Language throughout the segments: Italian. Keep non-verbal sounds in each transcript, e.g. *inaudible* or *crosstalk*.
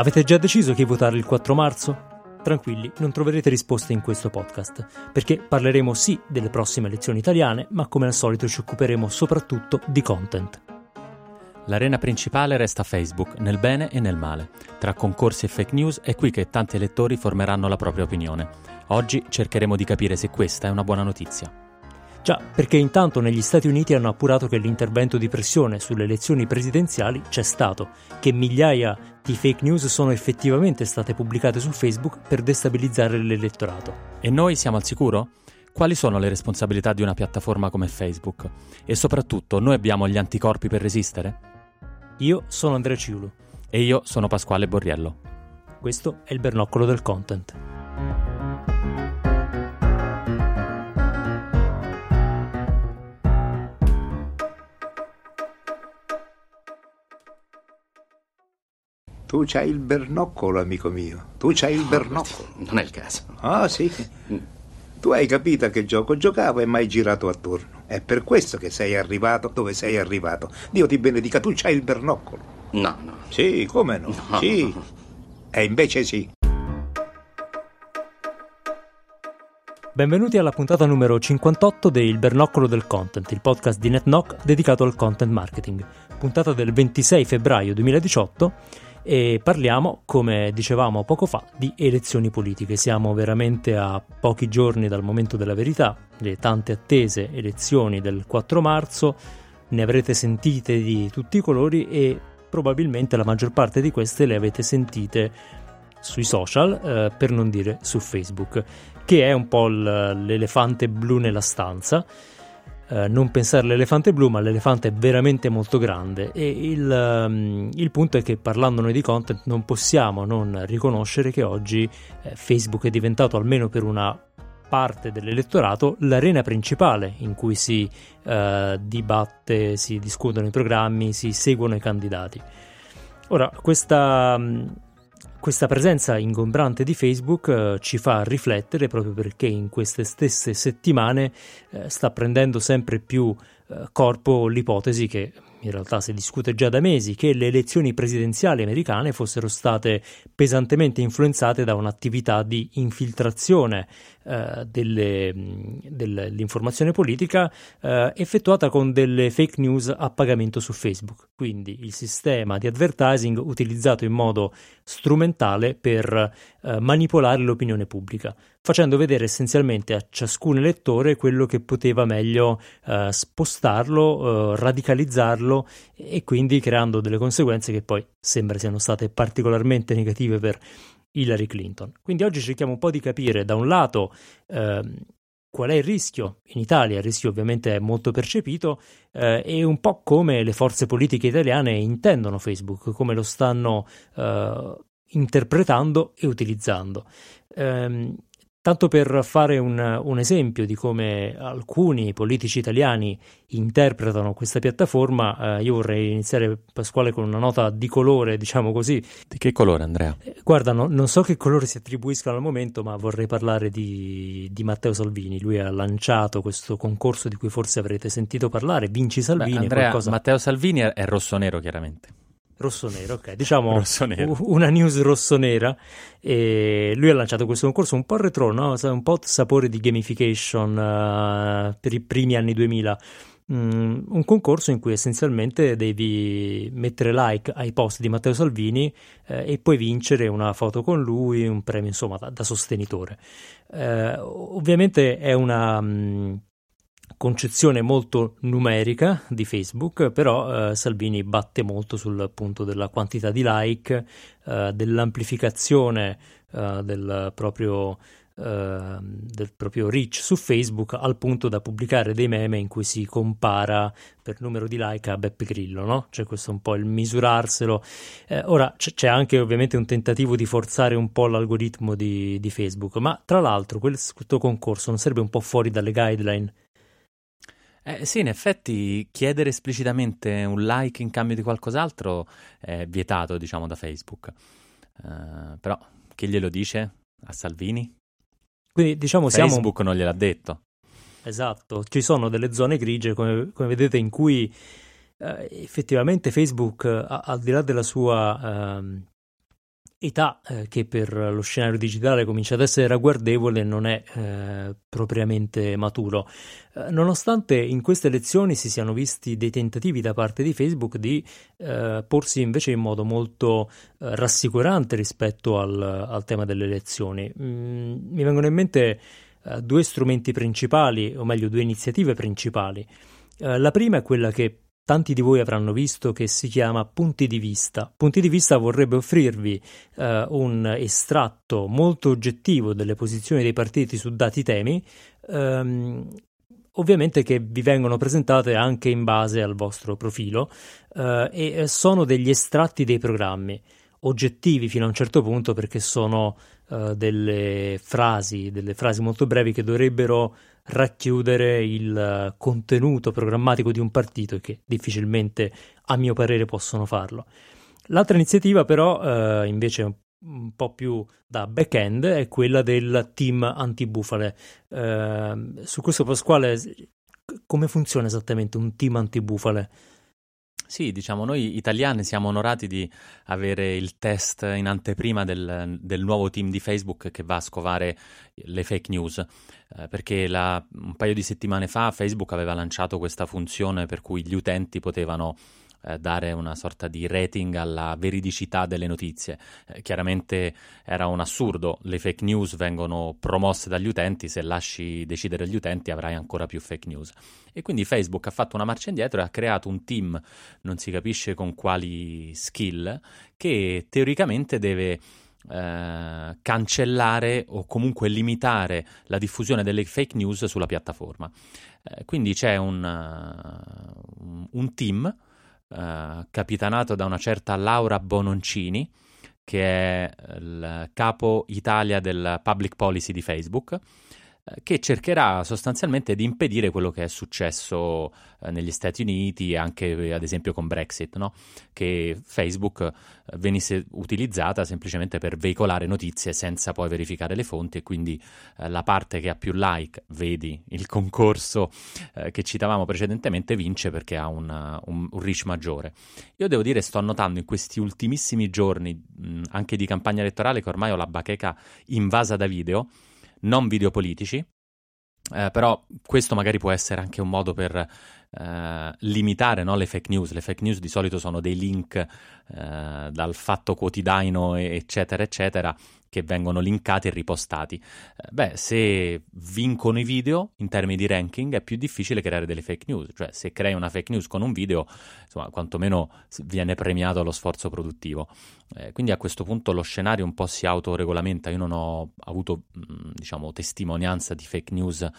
Avete già deciso chi votare il 4 marzo? Tranquilli, non troverete risposte in questo podcast, perché parleremo sì delle prossime elezioni italiane, ma come al solito ci occuperemo soprattutto di content. L'arena principale resta Facebook, nel bene e nel male. Tra concorsi e fake news è qui che tanti elettori formeranno la propria opinione. Oggi cercheremo di capire se questa è una buona notizia. Già, perché intanto negli Stati Uniti hanno appurato che l'intervento di pressione sulle elezioni presidenziali c'è stato, che migliaia di fake news sono effettivamente state pubblicate su Facebook per destabilizzare l'elettorato. E noi siamo al sicuro? Quali sono le responsabilità di una piattaforma come Facebook? E soprattutto, noi abbiamo gli anticorpi per resistere? Io sono Andrea Ciulu. E io sono Pasquale Borriello. Questo è il bernoccolo del content. Tu c'hai il bernoccolo, amico mio. Tu c'hai il bernoccolo. Non è il caso. Ah, sì. Tu hai capito a che gioco giocavo e mai girato attorno. È per questo che sei arrivato dove sei arrivato. Dio ti benedica, tu c'hai il bernoccolo. No, no. Sì, come no? No. Sì. E invece sì. Benvenuti alla puntata numero 58 del Bernoccolo del Content, il podcast di NetKnock dedicato al content marketing. Puntata del 26 febbraio 2018 e parliamo, come dicevamo poco fa, di elezioni politiche. Siamo veramente a pochi giorni dal momento della verità, le tante attese elezioni del 4 marzo, ne avrete sentite di tutti i colori e probabilmente la maggior parte di queste le avete sentite sui social, eh, per non dire su Facebook, che è un po' l'elefante blu nella stanza. Uh, non pensare all'elefante blu, ma l'elefante è veramente molto grande e il, um, il, punto è che parlando noi di content non possiamo non riconoscere che oggi eh, Facebook è diventato almeno per una parte dell'elettorato l'arena principale in cui si uh, dibatte, si discutono i programmi, si seguono i candidati. Ora, questa... Questa presenza ingombrante di Facebook eh, ci fa riflettere proprio perché in queste stesse settimane eh, sta prendendo sempre più eh, corpo l'ipotesi che in realtà si discute già da mesi che le elezioni presidenziali americane fossero state pesantemente influenzate da un'attività di infiltrazione eh, delle, dell'informazione politica eh, effettuata con delle fake news a pagamento su Facebook. Quindi il sistema di advertising utilizzato in modo strumentale per eh, manipolare l'opinione pubblica, facendo vedere essenzialmente a ciascun elettore quello che poteva meglio eh, spostarlo, eh, radicalizzarlo e quindi creando delle conseguenze che poi sembra siano state particolarmente negative per Hillary Clinton. Quindi oggi cerchiamo un po' di capire da un lato ehm, qual è il rischio in Italia, il rischio ovviamente è molto percepito eh, e un po' come le forze politiche italiane intendono Facebook, come lo stanno eh, interpretando e utilizzando. Um, Tanto per fare un, un, esempio di come alcuni politici italiani interpretano questa piattaforma, eh, io vorrei iniziare, Pasquale, con una nota di colore, diciamo così. Di che colore, Andrea? Eh, guarda, no, non so che colore si attribuiscano al momento, ma vorrei parlare di, di, Matteo Salvini. Lui ha lanciato questo concorso di cui forse avrete sentito parlare, Vinci Salvini. Beh, Andrea, qualcosa... Matteo Salvini è, è rosso-nero, chiaramente. Rosso-nero, ok, diciamo rosso-nero. una news rosso-nera e lui ha lanciato questo concorso un po' retro, no? un po' sapore di gamification uh, per i primi anni 2000, mm, un concorso in cui essenzialmente devi mettere like ai post di Matteo Salvini eh, e poi vincere una foto con lui, un premio insomma da, da sostenitore. Eh, ovviamente è una... Mh, concezione molto numerica di Facebook, però eh, Salvini batte molto sul punto della quantità di like, eh, dell'amplificazione eh, del, proprio, eh, del proprio reach su Facebook, al punto da pubblicare dei meme in cui si compara per numero di like a Beppe Grillo, no? C'è questo un po' il misurarselo. Eh, ora c- c'è anche ovviamente un tentativo di forzare un po' l'algoritmo di, di Facebook, ma tra l'altro questo concorso non sarebbe un po' fuori dalle guideline eh, sì, in effetti chiedere esplicitamente un like in cambio di qualcos'altro è vietato, diciamo, da Facebook. Uh, però chi glielo dice? A Salvini? Quindi diciamo Facebook siamo... non gliel'ha detto. Esatto, ci sono delle zone grigie, come, come vedete, in cui eh, effettivamente Facebook, a, al di là della sua eh, età eh, che per lo scenario digitale comincia ad essere ragguardevole non è eh, propriamente maturo. Eh, nonostante in queste elezioni si siano visti dei tentativi da parte di Facebook di eh, porsi invece in modo molto eh, rassicurante rispetto al, al, tema delle elezioni, mm, mi vengono in mente eh, due strumenti principali, o meglio due iniziative principali. la prima è quella che tanti di voi avranno visto che si chiama Punti di vista. Punti di vista vorrebbe offrirvi eh, un estratto molto oggettivo delle posizioni dei partiti su dati temi, ehm, ovviamente che vi vengono presentate anche in base al vostro profilo eh, e sono degli estratti dei programmi oggettivi fino a un certo punto perché sono uh, delle frasi, delle frasi molto brevi che dovrebbero racchiudere il contenuto programmatico di un partito e che difficilmente, a mio parere, possono farlo. L'altra iniziativa, però, uh, invece un po' più da back-end è quella del team antibufale. Uh, su questo Pasquale, come funziona esattamente un team antibufale? Sì, diciamo, noi italiani siamo onorati di avere il test in anteprima del, del nuovo team di Facebook che va a scovare le fake news, eh, perché la, un paio di settimane fa Facebook aveva lanciato questa funzione per cui gli utenti potevano eh, dare una sorta di rating alla veridicità delle notizie. Eh, chiaramente era un assurdo, le fake news vengono promosse dagli utenti, se lasci decidere gli utenti avrai ancora più fake news. E quindi Facebook ha fatto una marcia indietro e ha creato un team, non si capisce con quali skill, che teoricamente deve eh, cancellare o comunque limitare la diffusione delle fake news sulla piattaforma. Eh, quindi c'è un, uh, un team uh, capitanato da una certa Laura Bononcini, che è il capo Italia del public policy di Facebook, che cercherà sostanzialmente di impedire quello che è successo eh, negli Stati Uniti, anche ad esempio con Brexit, no? che Facebook eh, venisse utilizzata semplicemente per veicolare notizie senza poi verificare le fonti e quindi eh, la parte che ha più like, vedi il concorso eh, che citavamo precedentemente, vince perché ha una, un, un, reach maggiore. Io devo dire, sto notando in questi ultimissimi giorni, mh, anche di campagna elettorale, che ormai ho la bacheca invasa da video non video politici, eh, però questo magari può essere anche un modo per eh, limitare no, le fake news. Le fake news di solito sono dei link eh, dal fatto quotidiano, eccetera, eccetera, che vengono linkati e ripostati. Eh, beh, se vincono i video in termini di ranking è più difficile creare delle fake news, cioè se crei una fake news con un video, insomma, quantomeno viene premiato lo sforzo produttivo. Eh, quindi a questo punto lo scenario un po' si autoregolamenta. Io non ho avuto, mm, diciamo, testimonianza di fake news eh,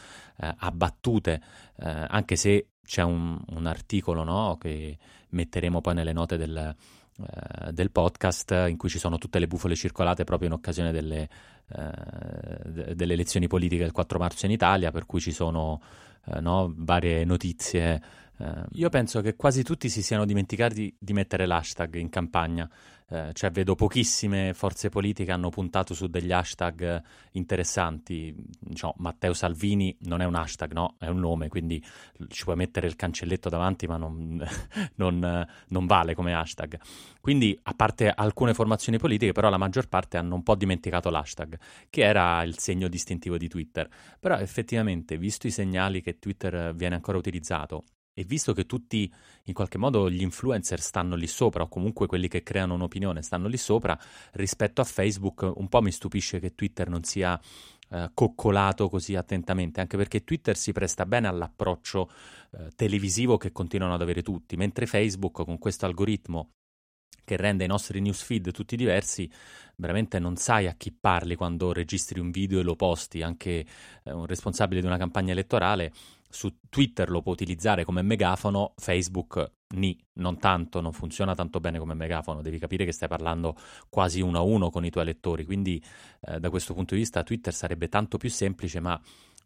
abbattute, eh, anche se c'è un, un articolo no, che metteremo poi nelle note del eh, del podcast in cui ci sono tutte le bufole circolate proprio in occasione delle, eh, delle elezioni politiche del 4 marzo in Italia, per cui ci sono eh, no, varie notizie. Eh, io penso che quasi tutti si siano dimenticati di mettere l'hashtag in campagna. Eh, cioè vedo pochissime forze politiche hanno puntato su degli hashtag interessanti. Diciamo, Matteo Salvini non è un hashtag, no? È un nome, quindi ci puoi mettere il cancelletto davanti, ma non, *laughs* non, non vale come hashtag. Quindi, a parte alcune formazioni politiche, però la maggior parte hanno un po' dimenticato l'hashtag, che era il segno distintivo di Twitter. Però effettivamente, visto i segnali che Twitter viene ancora utilizzato e visto che tutti, in qualche modo, gli influencer stanno lì sopra, o comunque quelli che creano un'opinione stanno lì sopra, rispetto a Facebook, un po' mi stupisce che Twitter non sia eh, coccolato così attentamente, anche perché Twitter si presta bene all'approccio eh, televisivo che continuano ad avere tutti, mentre Facebook, con questo algoritmo che rende i nostri newsfeed tutti diversi, veramente non sai a chi parli quando registri un video e lo posti, anche eh, un responsabile di una campagna elettorale su Twitter lo può utilizzare come megafono, Facebook ni, non tanto, non funziona tanto bene come megafono, devi capire che stai parlando quasi uno a uno con i tuoi lettori, quindi eh, da questo punto di vista Twitter sarebbe tanto più semplice, ma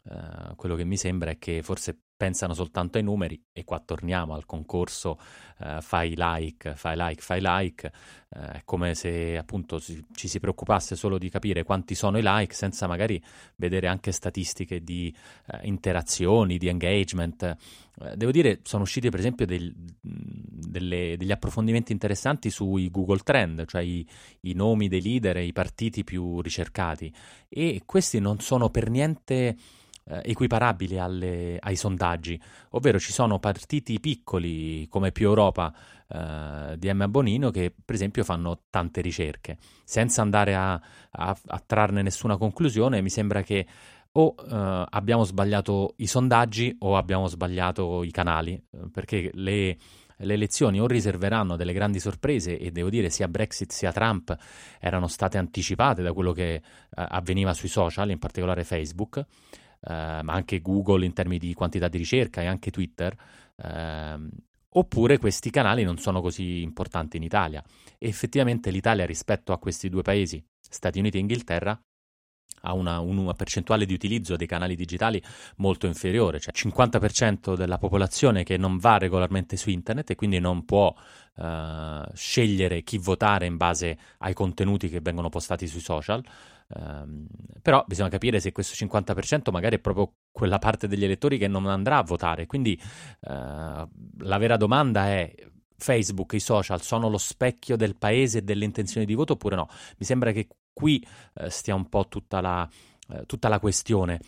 eh, quello che mi sembra è che forse pensano soltanto ai numeri e qua torniamo al concorso eh, fai like, fai like, fai like, eh, è come se appunto ci, ci si preoccupasse solo di capire quanti sono i like senza magari vedere anche statistiche di eh, interazioni, di engagement. Eh, devo dire, sono usciti per esempio del, delle, degli approfondimenti interessanti sui Google Trend, cioè i, i nomi dei leader e i partiti più ricercati e questi non sono per niente eh, equiparabili alle, ai sondaggi, ovvero ci sono partiti piccoli come Più Europa eh, di Emma Bonino che per esempio fanno tante ricerche. Senza andare a, a, a trarne nessuna conclusione, mi sembra che o eh, abbiamo sbagliato i sondaggi o abbiamo sbagliato i canali, eh, perché le le elezioni o riserveranno delle grandi sorprese e devo dire sia Brexit sia Trump erano state anticipate da quello che eh, avveniva sui social, in particolare Facebook, eh, ma anche Google in termini di quantità di ricerca e anche Twitter, eh, oppure questi canali non sono così importanti in Italia. E effettivamente l'Italia rispetto a questi due paesi, Stati Uniti e Inghilterra, ha una, una, percentuale di utilizzo dei canali digitali molto inferiore, cioè 50% della popolazione che non va regolarmente su internet e quindi non può uh, scegliere chi votare in base ai contenuti che vengono postati sui social. Um, però bisogna capire se questo 50% magari è proprio quella parte degli elettori che non andrà a votare. Quindi uh, la vera domanda è Facebook, i social sono lo specchio del paese e delle intenzioni di voto oppure no? Mi sembra che qui eh, stia un po' tutta la, eh, tutta la questione.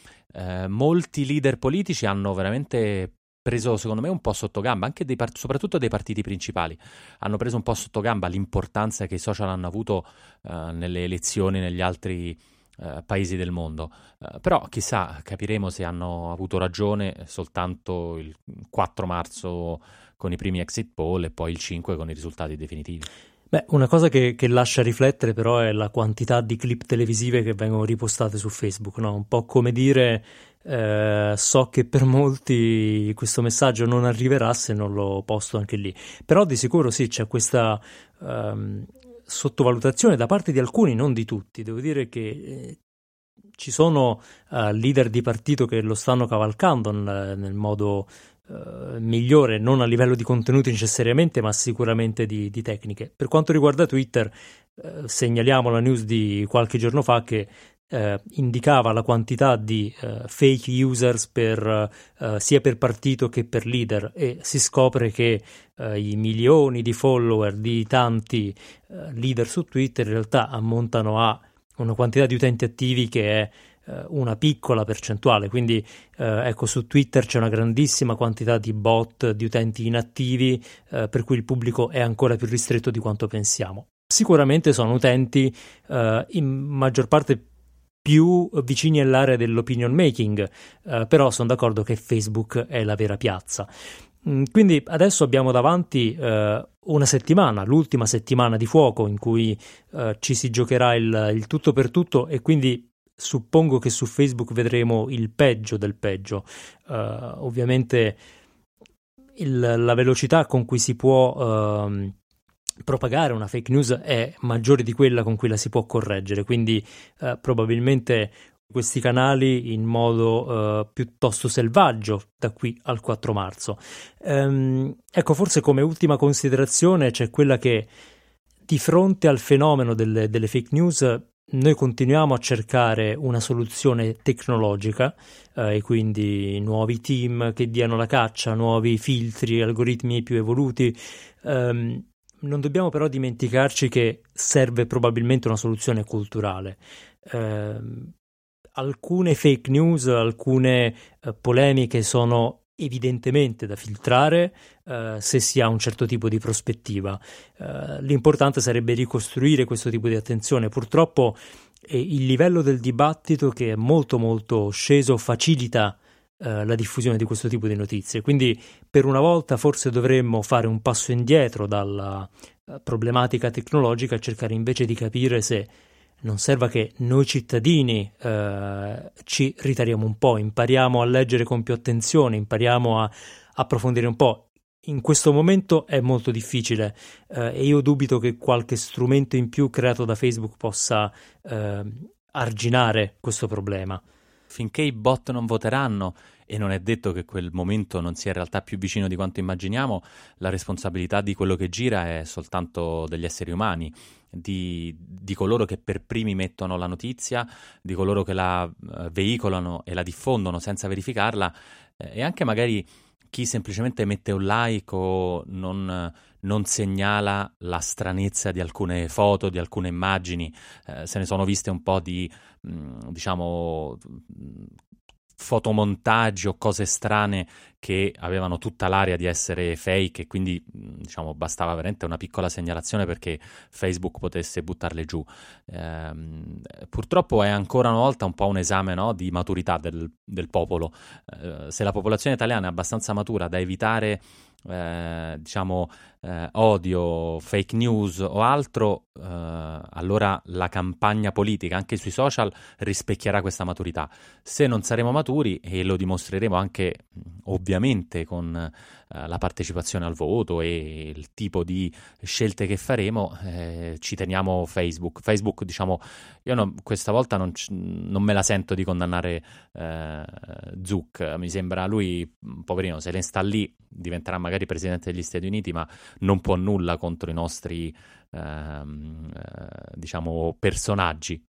Molti leader politici hanno veramente preso, secondo me, un po' sotto gamba, anche dei part- soprattutto dei partiti principali, hanno preso un po' sotto gamba l'importanza che i social hanno avuto eh, nelle elezioni negli altri eh, paesi del mondo. Uh, però chissà, capiremo se hanno avuto ragione soltanto il 4 marzo con i primi exit poll e poi il 5 con i risultati definitivi. Beh, una cosa che, che, lascia riflettere però è la quantità di clip televisive che vengono ripostate su Facebook, no? Un po' come dire eh, so che per molti questo messaggio non arriverà se non lo posto anche lì. Però di sicuro sì, c'è questa ehm, sottovalutazione da parte di alcuni, non di tutti. Devo dire che eh, ci sono uh, leader di partito che lo stanno cavalcando nel, nel modo uh, migliore, non a livello di contenuti necessariamente, ma sicuramente di, di tecniche. Per quanto riguarda Twitter, uh, segnaliamo la news di qualche giorno fa che eh, indicava la quantità di eh, fake users per, eh, sia per partito che per leader e si scopre che eh, i milioni di follower di tanti eh, leader su Twitter in realtà ammontano a una quantità di utenti attivi che è eh, una piccola percentuale, quindi ecco su Twitter c'è una grandissima quantità di bot, di utenti inattivi, per cui il pubblico è ancora più ristretto di quanto pensiamo. Sicuramente sono utenti in maggior parte più vicini all'area dell'opinion making, eh, però sono d'accordo che Facebook è la vera piazza. Mm, quindi adesso abbiamo davanti eh, una settimana, l'ultima settimana di fuoco in cui eh, ci si giocherà il, il, tutto per tutto e quindi suppongo che su Facebook vedremo il peggio del peggio. Uh, ovviamente il, la velocità con cui si può uh, propagare una fake news è maggiore di quella con cui la si può correggere, quindi eh, probabilmente questi canali in modo eh, piuttosto selvaggio da qui al 4 marzo. Ehm, ecco, forse come ultima considerazione c'è quella che di fronte al fenomeno delle, delle fake news noi continuiamo a cercare una soluzione tecnologica eh, e quindi nuovi team che diano la caccia, nuovi filtri, algoritmi più evoluti. Um, non dobbiamo però dimenticarci che serve probabilmente una soluzione culturale. Eh, alcune fake news, alcune eh, polemiche sono evidentemente da filtrare eh, se si ha un certo tipo di prospettiva. Eh, l'importante sarebbe ricostruire questo tipo di attenzione. Purtroppo eh, il livello del dibattito che è molto molto sceso facilita eh, la diffusione di questo tipo di notizie. Quindi per una volta forse dovremmo fare un passo indietro dalla uh, problematica tecnologica e cercare invece di capire se non serva che noi cittadini uh, ci ritariamo un po', impariamo a leggere con più attenzione, impariamo a approfondire un po'. In questo momento è molto difficile e io dubito che qualche strumento in più creato da Facebook possa arginare questo problema. Finché i bot non voteranno e non è detto che quel momento non sia in realtà più vicino di quanto immaginiamo, la responsabilità di quello che gira è soltanto degli esseri umani, di, di coloro che per primi mettono la notizia, di coloro che la uh, veicolano e la diffondono senza verificarla eh, e anche magari chi semplicemente mette un like o non, non, segnala la stranezza di alcune foto, di alcune immagini. Eh, se ne sono viste un po' di, mm, diciamo, fotomontaggi o cose strane che avevano tutta l'aria di essere fake e quindi diciamo bastava veramente una piccola segnalazione perché Facebook potesse buttarle giù. Ehm, purtroppo è ancora una volta un po' un esame no, di maturità del, del popolo. Eh, se la popolazione italiana è abbastanza matura da evitare eh, diciamo eh, odio, fake news o altro, eh, allora la campagna politica anche sui social rispecchierà questa maturità. Se non saremo maturi, e lo dimostreremo anche ovviamente con eh, la partecipazione al voto e il tipo di scelte che faremo, eh, ci teniamo Facebook. Facebook, diciamo, io non, questa volta non, non, me la sento di condannare eh, Zuck, mi sembra lui, poverino, se ne sta lì diventerà magari presidente degli Stati Uniti, ma non può nulla contro i nostri, ehm, eh, diciamo, personaggi.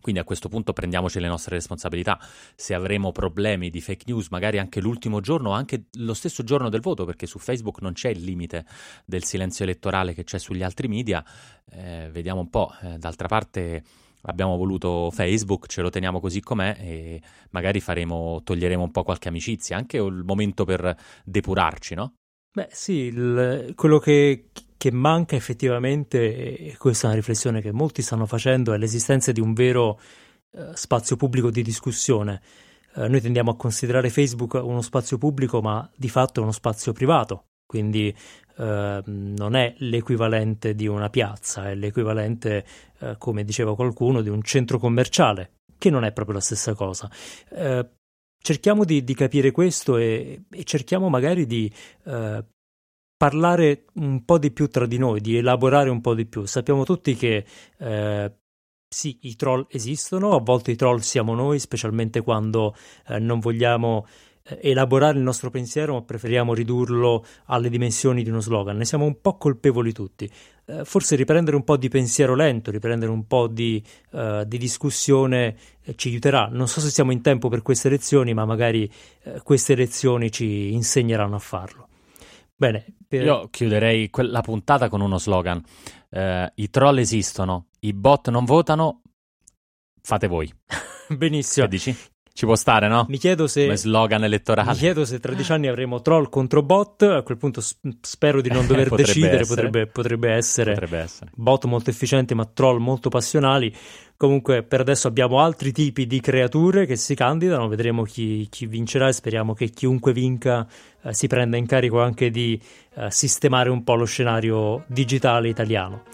Quindi a questo punto prendiamoci le nostre responsabilità. Se avremo problemi di fake news, magari anche l'ultimo giorno anche lo stesso giorno del voto, perché su Facebook non c'è il limite del silenzio elettorale che c'è sugli altri media, eh, vediamo un po'. Eh, d'altra parte abbiamo voluto Facebook, ce lo teniamo così com'è e magari faremo, toglieremo un po' qualche amicizia, anche il momento per depurarci, no? Beh sì, il, quello che, che, manca effettivamente, e questa è una riflessione che molti stanno facendo, è l'esistenza di un vero eh, spazio pubblico di discussione. Eh, noi tendiamo a considerare Facebook uno spazio pubblico, ma di fatto è uno spazio privato, quindi eh, non è l'equivalente di una piazza, è l'equivalente, eh, come diceva qualcuno, di un centro commerciale, che non è proprio la stessa cosa. Eh, cerchiamo di, di, capire questo e, e cerchiamo magari di eh, parlare un po' di più tra di noi, di elaborare un po' di più. Sappiamo tutti che eh, sì, i troll esistono, a volte i troll siamo noi, specialmente quando eh, non vogliamo elaborare il nostro pensiero, ma preferiamo ridurlo alle dimensioni di uno slogan. Ne siamo un po' colpevoli tutti. Eh, forse riprendere un po' di pensiero lento, riprendere un po' di, uh, di discussione eh, ci aiuterà. Non so se siamo in tempo per queste lezioni, ma magari eh, queste lezioni ci insegneranno a farlo. Bene, per... Io chiuderei la puntata con uno slogan. Eh, I troll esistono, i bot non votano, fate voi. Benissimo. Che dici? Ci può stare, no? Mi chiedo se. Come slogan elettorale. Mi chiedo se tra dieci anni avremo troll contro bot. A quel punto spero di non dover *laughs* potrebbe decidere. Essere. Potrebbe, potrebbe, essere. potrebbe essere. Bot molto efficienti, ma troll molto passionali. Comunque, per adesso abbiamo altri tipi di creature che si candidano. Vedremo chi, chi vincerà e speriamo che chiunque vinca eh, si prenda in carico anche di eh, sistemare un po' lo scenario digitale italiano.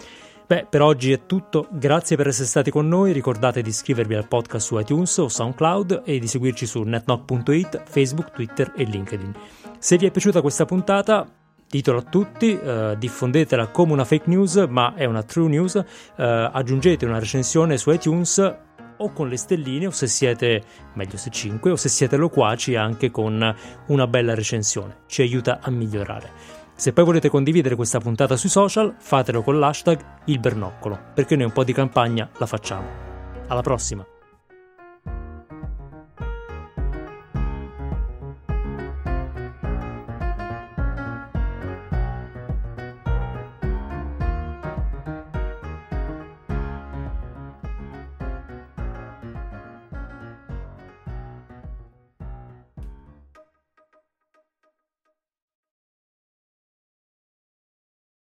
Beh, per oggi è tutto, grazie per essere stati con noi, ricordate di iscrivervi al podcast su iTunes o SoundCloud e di seguirci su netnock.it, Facebook, Twitter e LinkedIn. Se vi è piaciuta questa puntata, ditelo a tutti, eh, diffondetela come una fake news, ma è una true news, eh, aggiungete una recensione su iTunes o con le stelline o se siete, meglio se 5, o se siete loquaci anche con una bella recensione, ci aiuta a migliorare. Se poi volete condividere questa puntata sui social, fatelo con l'hashtag il bernoccolo, perché noi un po' di campagna la facciamo. Alla prossima!